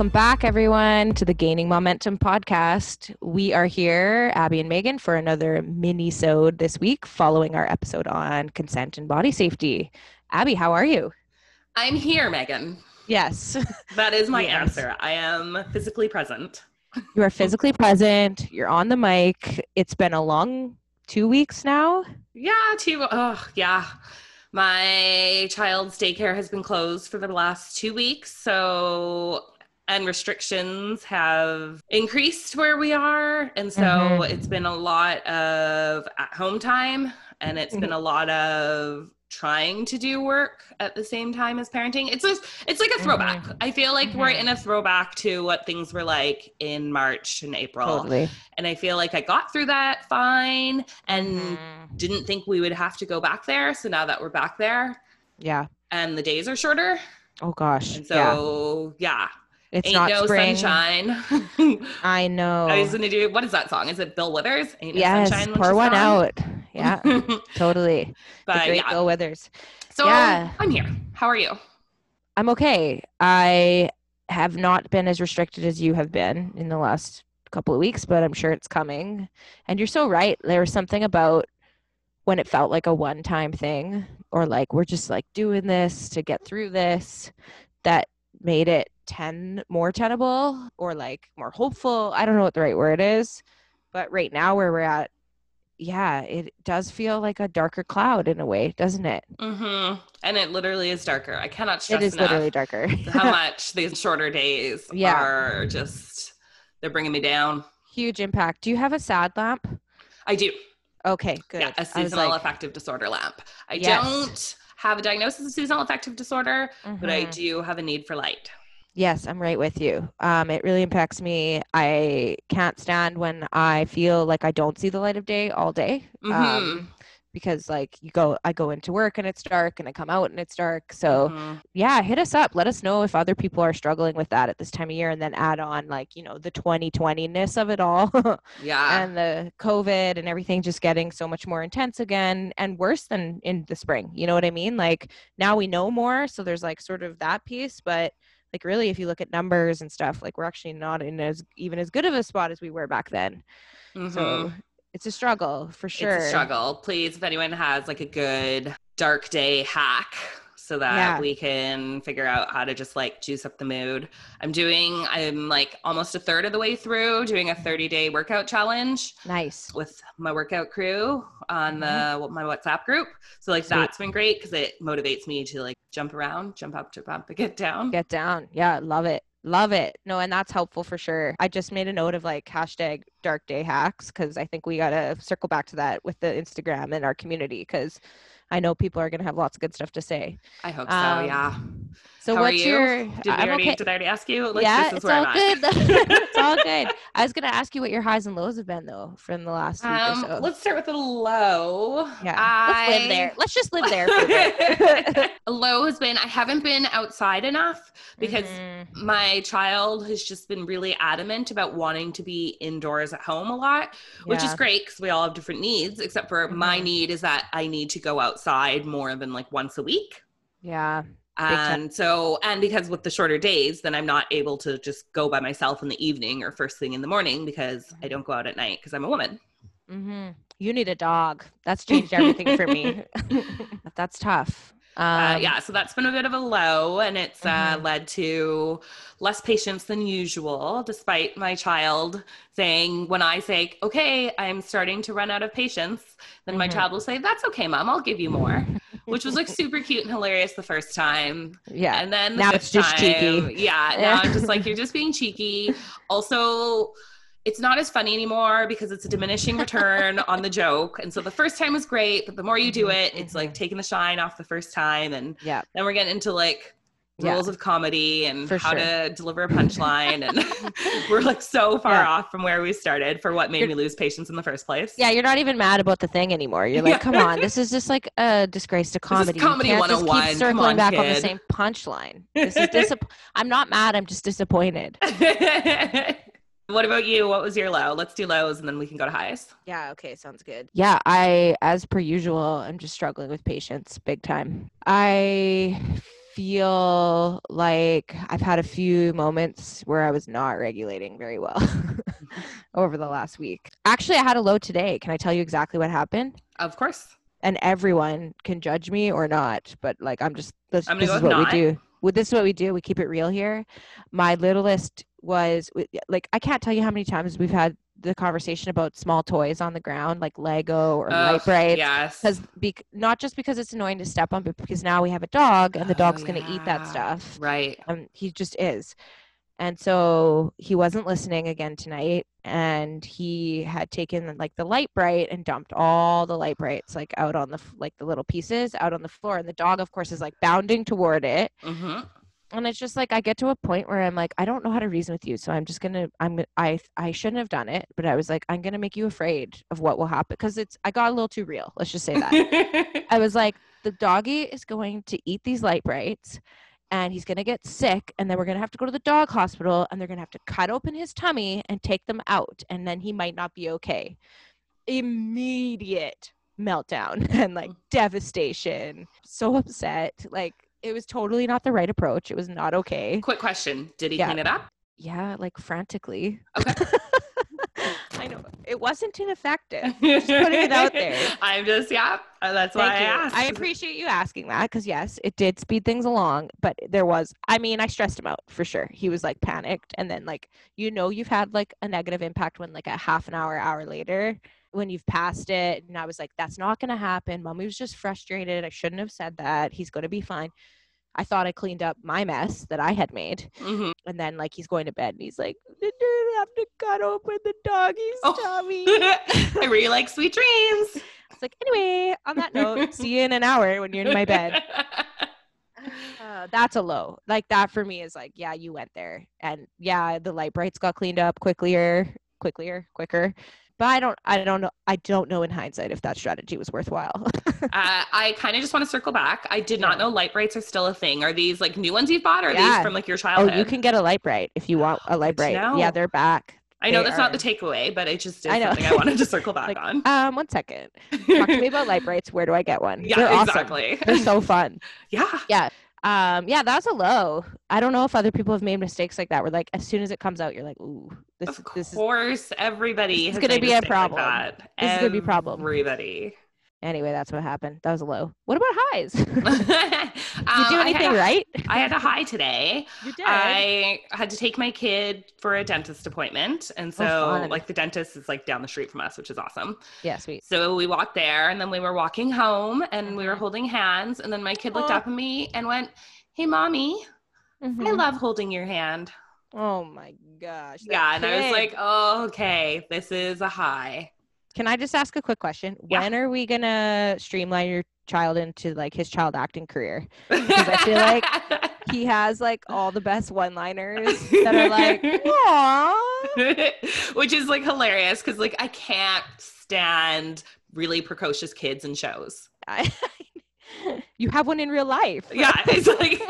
Welcome back, everyone, to the Gaining Momentum podcast. We are here, Abby and Megan, for another mini-sode this week, following our episode on consent and body safety. Abby, how are you? I'm here, Megan. Yes. That is my Yes. answer. I am physically present. You are physically present. You're on the mic. It's been a long two weeks now. Yeah, too. Oh, yeah. My child's daycare has been closed for the last two weeks. So, and restrictions have increased where we are. And so Mhm. it's been a lot of at home time and it's been a lot of trying to do work at the same time as parenting. It's just, it's like a throwback. Mhm. I feel like we're Mhm. in a throwback to what things were like in March and April. Totally. And I feel like I got through that fine and Mhm. didn't think we would have to go back there. So now that we're back there Yeah. and the days are shorter. Oh gosh. And yeah. so, yeah, It's ain't not no spring. sunshine. I know. I was to do, what is that song? Is it Bill Withers? Ain't no yes. sunshine Pour one out. Yeah. totally. the but great yeah, Bill Withers. so yeah. I'm here. How are you? I'm okay. I have not been as restricted as you have been in the last couple of weeks, but I'm sure it's coming. And you're so right. There was something about when it felt like a one time thing, or like we're just like doing this to get through this, that made it 10 more tenable or like more hopeful. I don't know what the right word is. But right now, where we're at, yeah, it does feel like a darker cloud in a way, doesn't it? Mm-hmm. And it literally is darker. I cannot stress It is literally darker. how much these shorter days Yeah. are just, they're bringing me down. Huge impact. Do you have a sad lamp? I do. Okay, good. Yeah, a seasonal like, affective disorder lamp. I Yes. don't have a diagnosis of seasonal affective disorder, but I mhm. do have a need for light. Yes, I'm right with you. Um, it really impacts me. I can't stand when I feel like I don't see the light of day all day. Mhm. Um, because like you go, I go into work and it's dark, and I come out and it's dark. So Mhm. yeah, hit us up. Let us know if other people are struggling with that at this time of year, and then add on like you know the 2020 ness of it all. yeah, and the COVID and everything just getting so much more intense again and worse than in the spring. You know what I mean? Like now we know more, so there's like sort of that piece, but like really if you look at numbers and stuff, like we're actually not in as even as good of a spot as we were back then. Mhm. So it's a struggle for sure. it's a struggle. Please, if anyone has like a good dark day hack, so that Yeah. we can figure out how to just like juice up the mood. I'm doing. I'm like almost a third of the way through doing a 30 day workout challenge. Nice. with my workout crew on the Mm-hmm. my WhatsApp group. So like Sweet. that's been great because it motivates me to like jump around, jump up, jump up, and get down. Get down. Yeah, love it. Love it. No, and that's helpful for sure. I just made a note of like hashtag dark day hacks because I think we got to circle back to that with the Instagram and our community because I know people are going to have lots of good stuff to say. I hope so. Um, yeah. So How what's you? your? Did we already? okay. Did I already ask you? Like, yeah, this is it's where all I'm good. it's all good. I was going to ask you what your highs and lows have been though from the last week Um, or so. let's start with a low. yeah, let's live there. Let's just live there. A low has been I haven't been outside enough because Mhm. my child has just been really adamant about wanting to be indoors at home a lot, which is great because we all have different needs. Except for my Mhm. need is that I need to go outside more than like once a week. yeah. And so, and because with the shorter days, then I'm not able to just go by myself in the evening or first thing in the morning because I don't go out at night because I'm a woman. Mm-hmm. You need a dog. That's changed everything for me. That's tough. Um, uh, yeah, so that's been a bit of a low, and it's uh, Mhm. led to less patience than usual, despite my child saying, when I say, okay, I'm starting to run out of patience, then my Mhm. child will say, that's okay, mom, I'll give you more, which was like super cute and hilarious the first time. Yeah. And then the Now it's just time, cheeky. Yeah, now I'm just like, you're just being cheeky. Also, it's not as funny anymore because it's a diminishing return on the joke. And so the first time was great, but the more you do Mhm, it, it's like mhm. taking the shine off the first time. And Yeah. then we're getting into like Yeah. rules of comedy and For how sure. to deliver a punchline. and we're like so far Yeah. off from where we started for what made You're- me lose patience in the first place. Yeah, you're not even mad about the thing anymore. You're like, Yeah. come on, this is just like a disgrace to is comedy. You comedy can't just keep circling on, back on the same punchline. This is disapp- I'm not mad. I'm just disappointed. what about you? What was your low? Let's do lows and then we can go to highs. Yeah, okay, sounds good. Yeah, I, as per usual, I'm just struggling with patience big time. I feel like I've had a few moments where I was not regulating very well over the last week. Actually, I had a low today. Can I tell you exactly what happened? Of course. And everyone can judge me or not, but like I'm just this, I'm this is what not. we do. Well, this is what we do. We keep it real here. My littlest was like I can't tell you how many times we've had the conversation about small toys on the ground, like Lego or light Ugh, brights. Yes. Because bec- not just because it's annoying to step on, but because now we have a dog and the Oh, dog's going to eat that stuff. Right. Um, he just is. And so he wasn't listening again tonight, and he had taken like the Lite-Brite and dumped all the Lite-Brites like out on the f- like the little pieces out on the floor, and the dog, of course, is like bounding toward it, hmm and it's just like I get to a point where I'm like, I don't know how to reason with you, so I'm just gonna, I'm, I, I shouldn't have done it, but I was like, I'm gonna make you afraid of what will happen because it's, I got a little too real. Let's just say that. I was like, the doggy is going to eat these Lite-Brites and he's going to get sick. And then we're going to have to go to the dog hospital and they're going to have to cut open his tummy and take them out. And then he might not be okay. Immediate meltdown and like mm. devastation. So upset. Like it was totally not the right approach. It was not okay. Quick question. Did he Yeah. clean it up? Yeah, like frantically. Okay. I know. It wasn't ineffective. Just putting it out there. I'm just, yeah. That's why Thank I you. asked. I appreciate you asking that because yes, it did speed things along, but there was I mean, I stressed him out for sure. He was like panicked and then like you know you've had like a negative impact when like a half an hour, hour later when you've passed it and I was like, that's not gonna happen. Mommy was just frustrated. I shouldn't have said that. He's gonna be fine. I thought I cleaned up my mess that I had made. Mhm. And then like he's going to bed and he's like, I didn't have to cut open the doggy's Oh. tummy. I really like sweet dreams. It's like, anyway, on that note, see you in an hour when you're in my bed. Uh, that's a low. Like that for me is like, yeah, you went there, and yeah, the Lite-Brites got cleaned up quicklier, quicklier, quicker. But I don't, I don't know, I don't know in hindsight if that strategy was worthwhile. Uh, I kind of just want to circle back. I did not know Lite-Brites are still a thing. Are these like new ones you've bought or are Yeah. these from like your childhood? oh, you can get a Lite-Brite if you want a Lite-Brite. Yeah, they're back. I know they that's not the takeaway, but it just is I something I wanted to circle back Like, on. Um, one second. Talk to me about light brights. Where do I get one? yeah, They're awesome. They're so fun. Yeah. Yeah. Um, yeah, that's a low. I don't know if other people have made mistakes like that. Where like as soon as it comes out, you're like, ooh, this Of this is course, everybody this is gonna be a like problem. that. This is gonna be a problem. Everybody. Anyway. That's what happened. That was a low. What about highs? you you do anything right? I had a high today. You did. I had to take my kid for a dentist appointment. And so, fun. like, the dentist is like down the street from us, which is awesome. yeah, sweet. So we walked there and then we were walking home and we were Mhm. holding hands. And then my kid looked Aw. up at me and went, Hey, mommy, I Mhm. love holding your hand. Oh my gosh. Yeah. And I was like, Oh, okay. This is a high. Can I just ask a quick question? Yeah. When are we gonna streamline your child into like his child acting career? Because I feel like He has like all the best one-liners that are like, Aww. which is like hilarious because like I can't stand really precocious kids in shows. You have one in real life. Yeah, it's like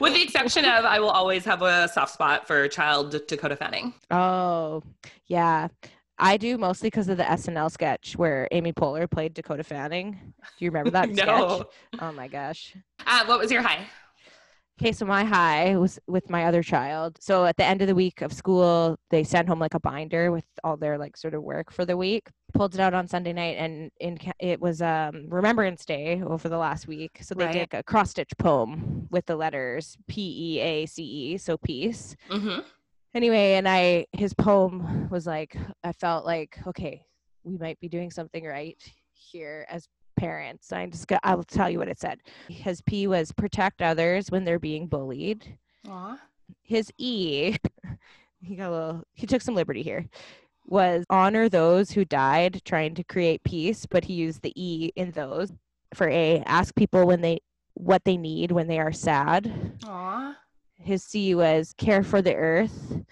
with the exception of I will always have a soft spot for child Dakota Fanning. Oh, yeah. I do mostly because of the SNL sketch where Amy Poehler played Dakota Fanning. Do you remember that no. sketch? Oh my gosh. Uh, what was your high? Okay, so my high was with my other child. So at the end of the week of school, they sent home like a binder with all their like sort of work for the week. Pulled it out on Sunday night, and in it was um, Remembrance Day over the last week. So they Right. did a cross stitch poem with the letters P E A C E, so peace. Mm-hmm. Anyway and i his poem was like i felt like okay we might be doing something right here as parents i'm just gonna i'll tell you what it said his p was protect others when they're being bullied Aw. his e he got a little he took some liberty here was honor those who died trying to create peace but he used the e in those for a ask people when they what they need when they are sad. Aw. His C was care for the earth.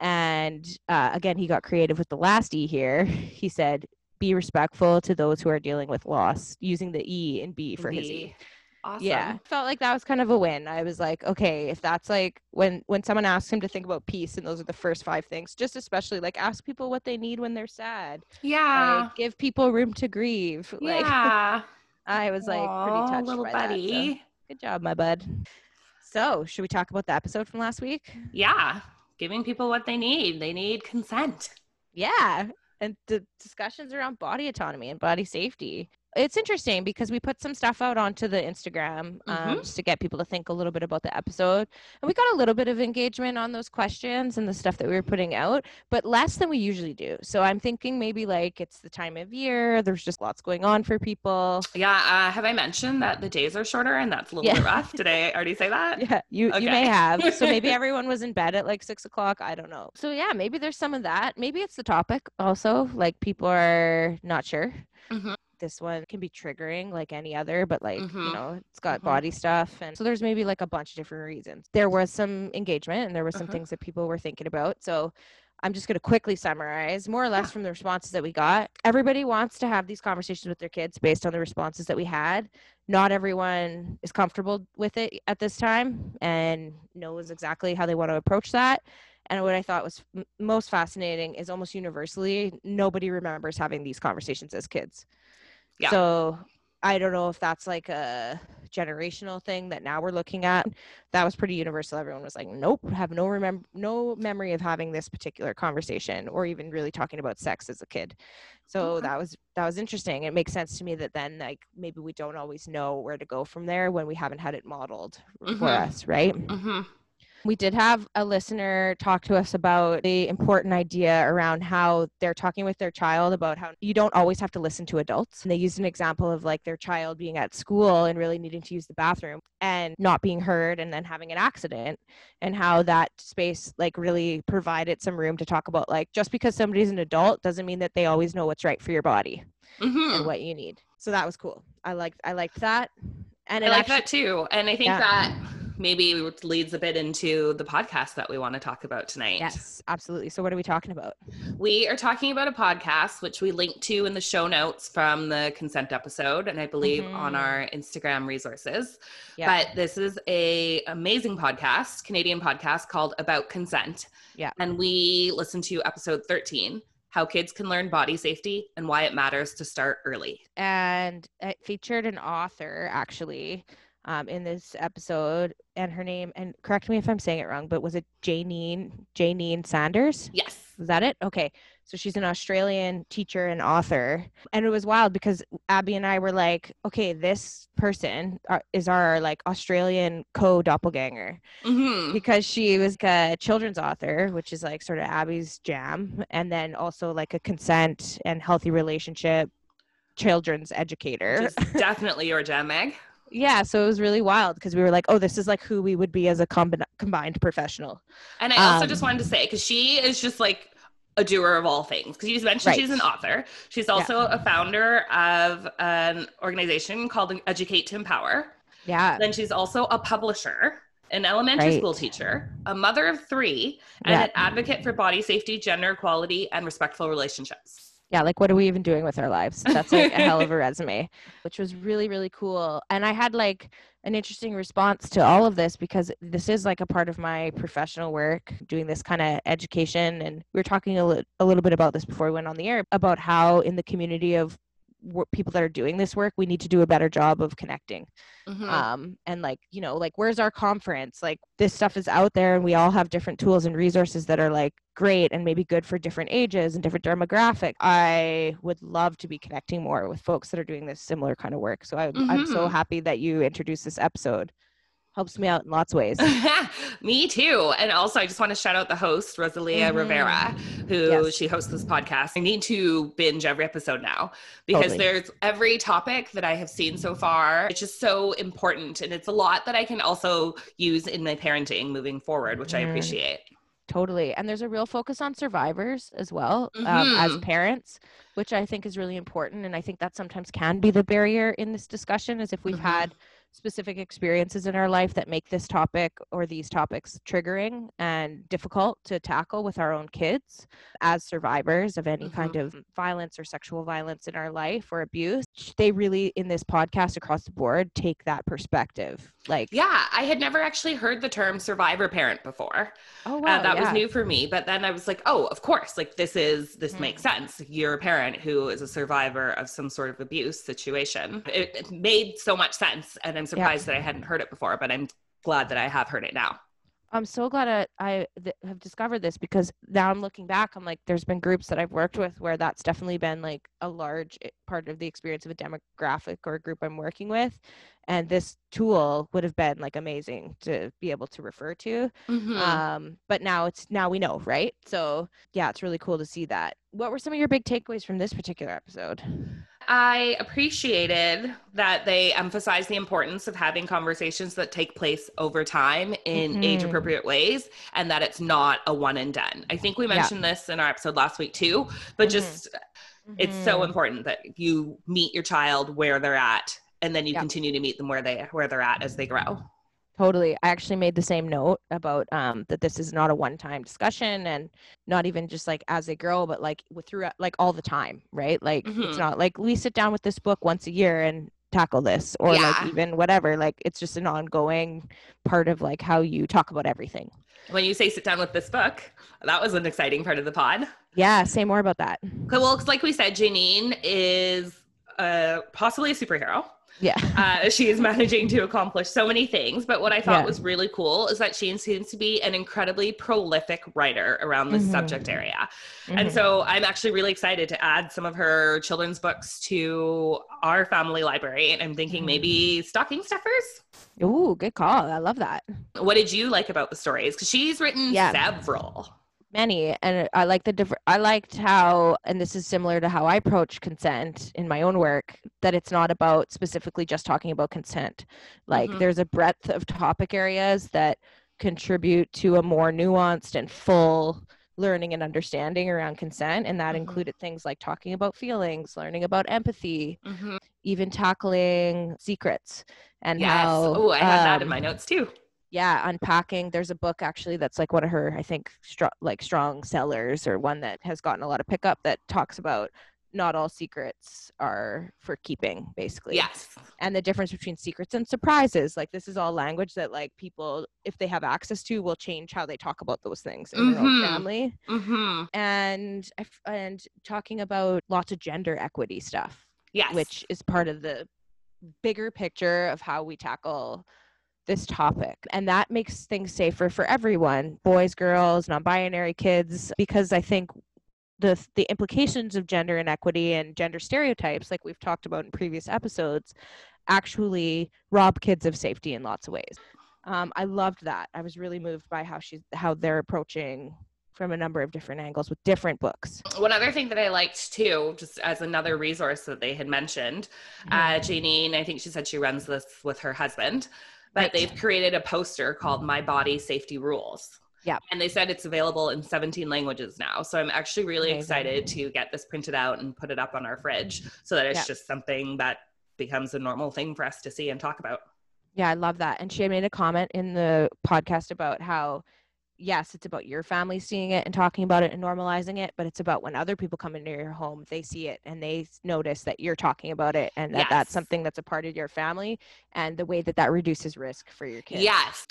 And uh, again, he got creative with the last E here. He said, be respectful to those who are dealing with loss, using the E and B for his E. Awesome. Yeah, felt like that was kind of a win. I was like, okay, if that's like when when someone asks him to think about peace, and those are the first five things, just especially like ask people what they need when they're sad. Yeah. Like, give people room to grieve. Like yeah. I was like Aw, pretty touched little by that, so buddy. good job, my bud. So, should we talk about the episode from last week? Yeah. Giving people what they need. They need consent. Yeah. And the discussions around body autonomy and body safety. It's interesting because we put some stuff out onto the Instagram um, Mhm. just to get people to think a little bit about the episode. And we got a little bit of engagement on those questions and the stuff that we were putting out, but less than we usually do. So I'm thinking maybe like it's the time of year, there's just lots going on for people. Yeah. Uh, have I mentioned that the days are shorter and that's a little Yeah. bit rough? Did I already say that? Yeah, you you may have. So maybe everyone was in bed at like six o'clock. I don't know. So yeah, maybe there's some of that. Maybe it's the topic also. Like people are not sure. Mhm. This one can be triggering like any other, but like you Mhm. know, it's got Mhm. body stuff, and so there's maybe like a bunch of different reasons. There was some engagement, and there was some Uh-huh. things that people were thinking about. So. I'm just going to quickly summarize more or less from the responses that we got. Everybody wants to have these conversations with their kids based on the responses that we had not everyone is comfortable with it at this time and knows exactly how they want to approach that. And what I thought was m- most fascinating is almost universally, nobody remembers having these conversations as kids. Yeah. So I don't know if that's like a generational thing that now we're looking at. That was pretty universal. Everyone was like, "Nope, have no remem- no memory of having this particular conversation, or even really talking about sex as a kid." So Okay. that was that was interesting. It makes sense to me that then like maybe we don't always know where to go from there when we haven't had it modeled for Mhm. us, right? hmm We did have a listener talk to us about the important idea around how they're talking with their child about how you don't always have to listen to adults. And they used an example of like their child being at school and really needing to use the bathroom and not being heard and then having an accident and how that space like really provided some room to talk about like just because somebody's an adult doesn't mean that they always know what's right for your body hmm and what you need. So that was cool. I liked I liked that. And I like actually, that too. And I think Yeah. that maybe leads a bit into the podcast that we want to talk about tonight. Yes, absolutely. So what are we talking about? We are talking about a podcast which we link to in the show notes from the consent episode and I believe on Mhm. our Instagram resources. Yeah. But this is a amazing podcast, Canadian podcast called About Consent. Yeah. And we listened to episode 13, How Kids Can Learn Body Safety and Why It Matters to Start Early. and it featured an author actually um, in this episode and her name and correct me if i'm saying it wrong but was it jayneen jayneen sanders? Yes. is that it? Okay. So she's an australian teacher and author. And it was wild because abby and i were like okay this person is our like australian co-doppelganger. Hmm because she was a children's author, which is like sort of Abby's jam, and then also like a consent and healthy relationship children's educator. Definitely your jam, Meg. Yeah, so it was really wild because we were like, oh, this is like who we would be as a combi- combined professional. And I also Um, just wanted to say, because she is just like a doer of all things. Because you just mentioned she's an author. She's also a founder of an organization called Educate to Empower. Yeah, Then she's also a publisher, an elementary Right. school teacher, a mother of three, and Yeah. an advocate for body safety, gender equality, and respectful relationships. Yeah. Like, what are we even doing with our lives? That's like a hell of a resume, which was really, really cool. And I had like an interesting response to all of this because this is like a part of my professional work doing this kind of education and we were talking a, li- a little bit about this before we went on the air about how in the community of people that are doing this work we need to do a better job of connecting. Mhm. um and like you know like where's our conference? Like this stuff is out there and we all have different tools and resources that are like great and maybe good for different ages and different demographic. I would love to be connecting more with folks that are doing this similar kind of work. So I, i'm so Mhm. happy that you introduced this episode helps me out in lots of ways Me too. And also, I just want to shout out the host, Rosalia Mhm. Rivera, who Yes. she hosts this podcast. I need to binge every episode now because Totally. there's every topic that I have seen so far. It's just so important. And it's a lot that I can also use in my parenting moving forward, which I Mhm. appreciate. totally and there's a real focus on survivors as well um, as Mhm. parents which I think is really important. And I think that sometimes can be the barrier in this discussion, is if we've Mhm. had specific experiences in our life that make this topic or these topics triggering and difficult to tackle with our own kids as survivors of any kind of violence or sexual violence in our life or abuse. They really, in this podcast across the board, take that perspective. Like, Yeah, I had never actually heard the term survivor parent before. oh, Uh, wow, that was new for me. But then I was like, oh, of course. Like this is this Mm. makes sense. You're a parent who is a survivor of some sort of abuse situation. It, it made so much sense, and I'm surprised that I hadn't heard it before. But I'm glad that I have heard it now. I'm so glad I, I th- have discovered this because now I'm looking back. I'm like, there's been groups that I've worked with where that's definitely been like a large part of the experience of a demographic or a group I'm working with. And this tool would have been like amazing to be able to refer to. Mhm. Um, but now it's now we know, right? So yeah, it's really cool to see that. What were some of your big takeaways from this particular episode? I appreciated that they emphasize the importance of having conversations that take place over time in Mhm. age appropriate ways and that it's not a one and done. I think we Yeah. mentioned this in our episode last week too, but Mhm. just it's so Mhm. important that you meet your child where they're at and then you Yeah. continue to meet them where they where they're at as they grow. Totally. I actually made the same note about um, that this is not a one-time discussion and not even just like as they grow, but like with throughout like all the time, right? Like it's Mhm. not like we sit down with this book once a year and tackle this or Yeah. like even whatever. Like it's just an ongoing part of like how you talk about everything. When you say sit down with this book, that was an exciting part of the pod. Yeah, say more about that. Well, it's like we said, Jayneen is uh, possibly a superhero. Yeah. uh, she is managing to accomplish so many things. But what I thought Yeah. was really cool is that she seems to be an incredibly prolific writer around this Mhm. subject area. And Mhm. so I'm actually really excited to add some of her children's books to our family library. And I'm thinking Mhm. maybe stocking stuffers. Ooh, good call. I love that. What did you like about the stories? Because she's written Yeah. several. Many and i like the different i liked how and this is similar to how i approach consent in my own work that it's not about specifically just talking about consent like Mhm. there's a breadth of topic areas that contribute to a more nuanced and full learning and understanding around consent and that Mhm. included things like talking about feelings learning about empathy Mhm. even tackling secrets and Yes. how Oh, I had that in um, my notes too. Yeah unpacking there's a book actually that's like one of her i think str- like strong sellers or one that has gotten a lot of pickup that talks about not all secrets are for keeping basically Yes. and the difference between secrets and surprises like this is all language that like people if they have access to will change how they talk about those things in their own Mhm. family hmm and and talking about lots of gender equity stuff Yes. which is part of the bigger picture of how we tackle this topic. And that makes things safer for everyone boys, girls, non binary kids, because I think the the implications of gender inequity and gender stereotypes like we've talked about in previous episodes actually rob kids of safety in lots of ways um, i loved that i was really moved by how she's how they're approaching from a number of different angles with different books One other thing that I liked too, just as another resource that they had mentioned, Mm-hmm. uh, Jayneen, I think she said she runs this with her husband, Right. they've created a poster called My Body Safety Rules. Yeah. And they said it's available in 17 languages now. So I'm actually really Amazing. excited to get this printed out and put it up on our fridge so that it's Yeah. just something that becomes a normal thing for us to see and talk about. Yeah, I love that. And she had made a comment in the podcast about how, yes, it's about your family seeing it and talking about it and normalizing it, but it's about when other people come into your home, they see it and they notice that you're talking about it and that that's something that's a part of your family and the way that that reduces risk for your kids. Yes.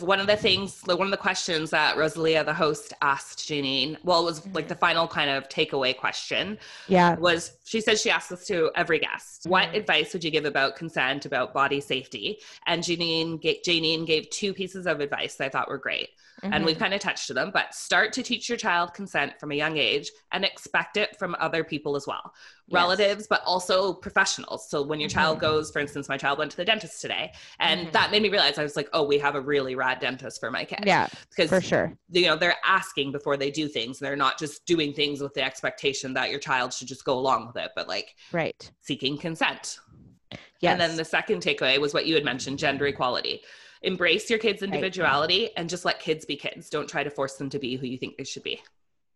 One of the things, like, one of the questions that Rosalia, the host, asked Jayneen, well, it was like Mhm. the final kind of takeaway question Yeah. was she said she asked this to every guest. What Mhm. advice would you give about consent, about body safety? And Jayneen, Jayneen gave two pieces of advice that I thought were great. And Mhm. we've kind of touched on them, but start to teach your child consent from a young age and expect it from other people as well Yes. relatives, but also professionals. So when your child Mhm. goes, for instance, my child went to the dentist today, and Mhm. that made me realize I was like, oh, we have a really rad dentist for my kid. Yeah, because for sure. you know they're asking before they do things. They're not just doing things with the expectation that your child should just go along with it, but like Right. seeking consent. Yes. And then the second takeaway was what you had mentioned gender equality. Embrace your kids' individuality and just let kids be kids. Don't try to force them to be who you think they should be.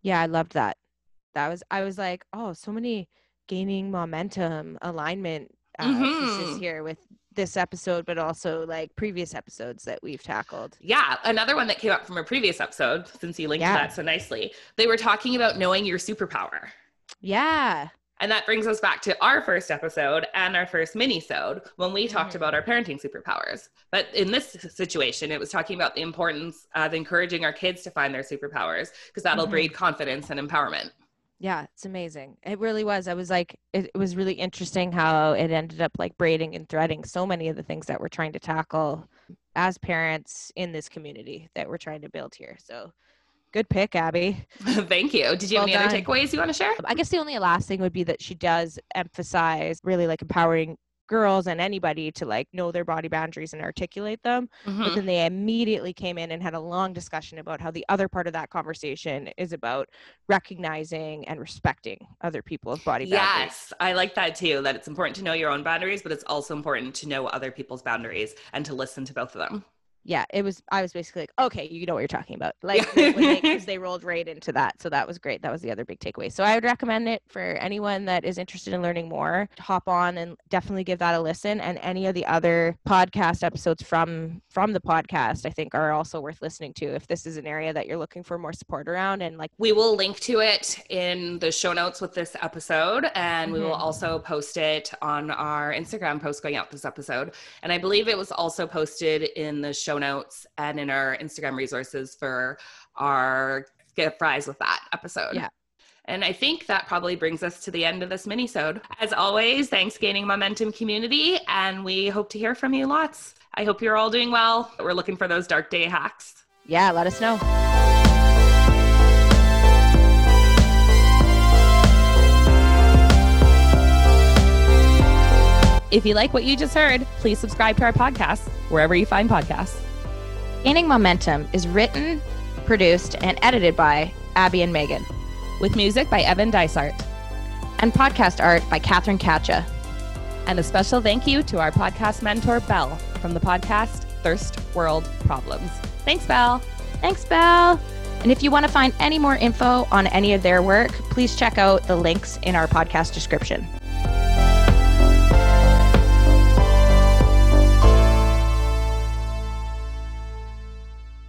Yeah, I loved that. that was I was like, oh, so many gaining momentum, alignment uh, pieces Mhm. here with this episode, but also like previous episodes that we've tackled. Yeah, another one that came up from a previous episode, since you linked Yeah. that so nicely, they were talking about knowing your superpower. Yeah. And that brings us back to our first episode and our first mini-sode when we talked about our parenting superpowers. But in this situation, it was talking about the importance of encouraging our kids to find their superpowers because that'll Mhm. breed confidence and empowerment. Yeah, it's amazing. It really was. I was like, it, it was really interesting how it ended up like braiding and threading so many of the things that we're trying to tackle as parents in this community that we're trying to build here. So good pick, Abby. Thank you. Did you have Well any other takeaways you want to share? I guess the only last thing would be that she does emphasize really like empowering girls and anybody to like know their body boundaries and articulate them. But Mhm. then they immediately came in and had a long discussion about how the other part of that conversation is about recognizing and respecting other people's body boundaries. Yes, I like that too. That it's important to know your own boundaries, but it's also important to know other people's boundaries and to listen to both of them. Yeah, it was. I was basically like, okay, you know what you're talking about, like because they, rolled right into that. So that was great. That was the other big takeaway. So I would recommend it for anyone that is interested in learning more. Hop on and definitely give that a listen. And any of the other podcast episodes from from the podcast, I think, are also worth listening to if this is an area that you're looking for more support around. And like, We will link to it in the show notes with this episode, and we will Mhm. also post it on our Instagram post going out this episode. And I believe it was also posted in the show notes and in our Instagram resources for our get fries with that episode. Yeah. And I think that probably brings us to the end of this mini-sode. As always, thanks Gaining Momentum community, and we hope to hear from you lots. I hope you're all doing well. We're looking for those dark day hacks. yeah, let us know. If you like what you just heard, please subscribe to our podcast wherever you find podcasts. Gaining Momentum is written, produced, and edited by Abby and Megan, With music by Evan Dysart. and podcast art by Catherine Katcha. And a special thank you to our podcast mentor, Belle, from the podcast Thirst World Problems. Thanks, Belle. Thanks, Belle. And if you want to find any more info on any of their work, please check out the links in our podcast description.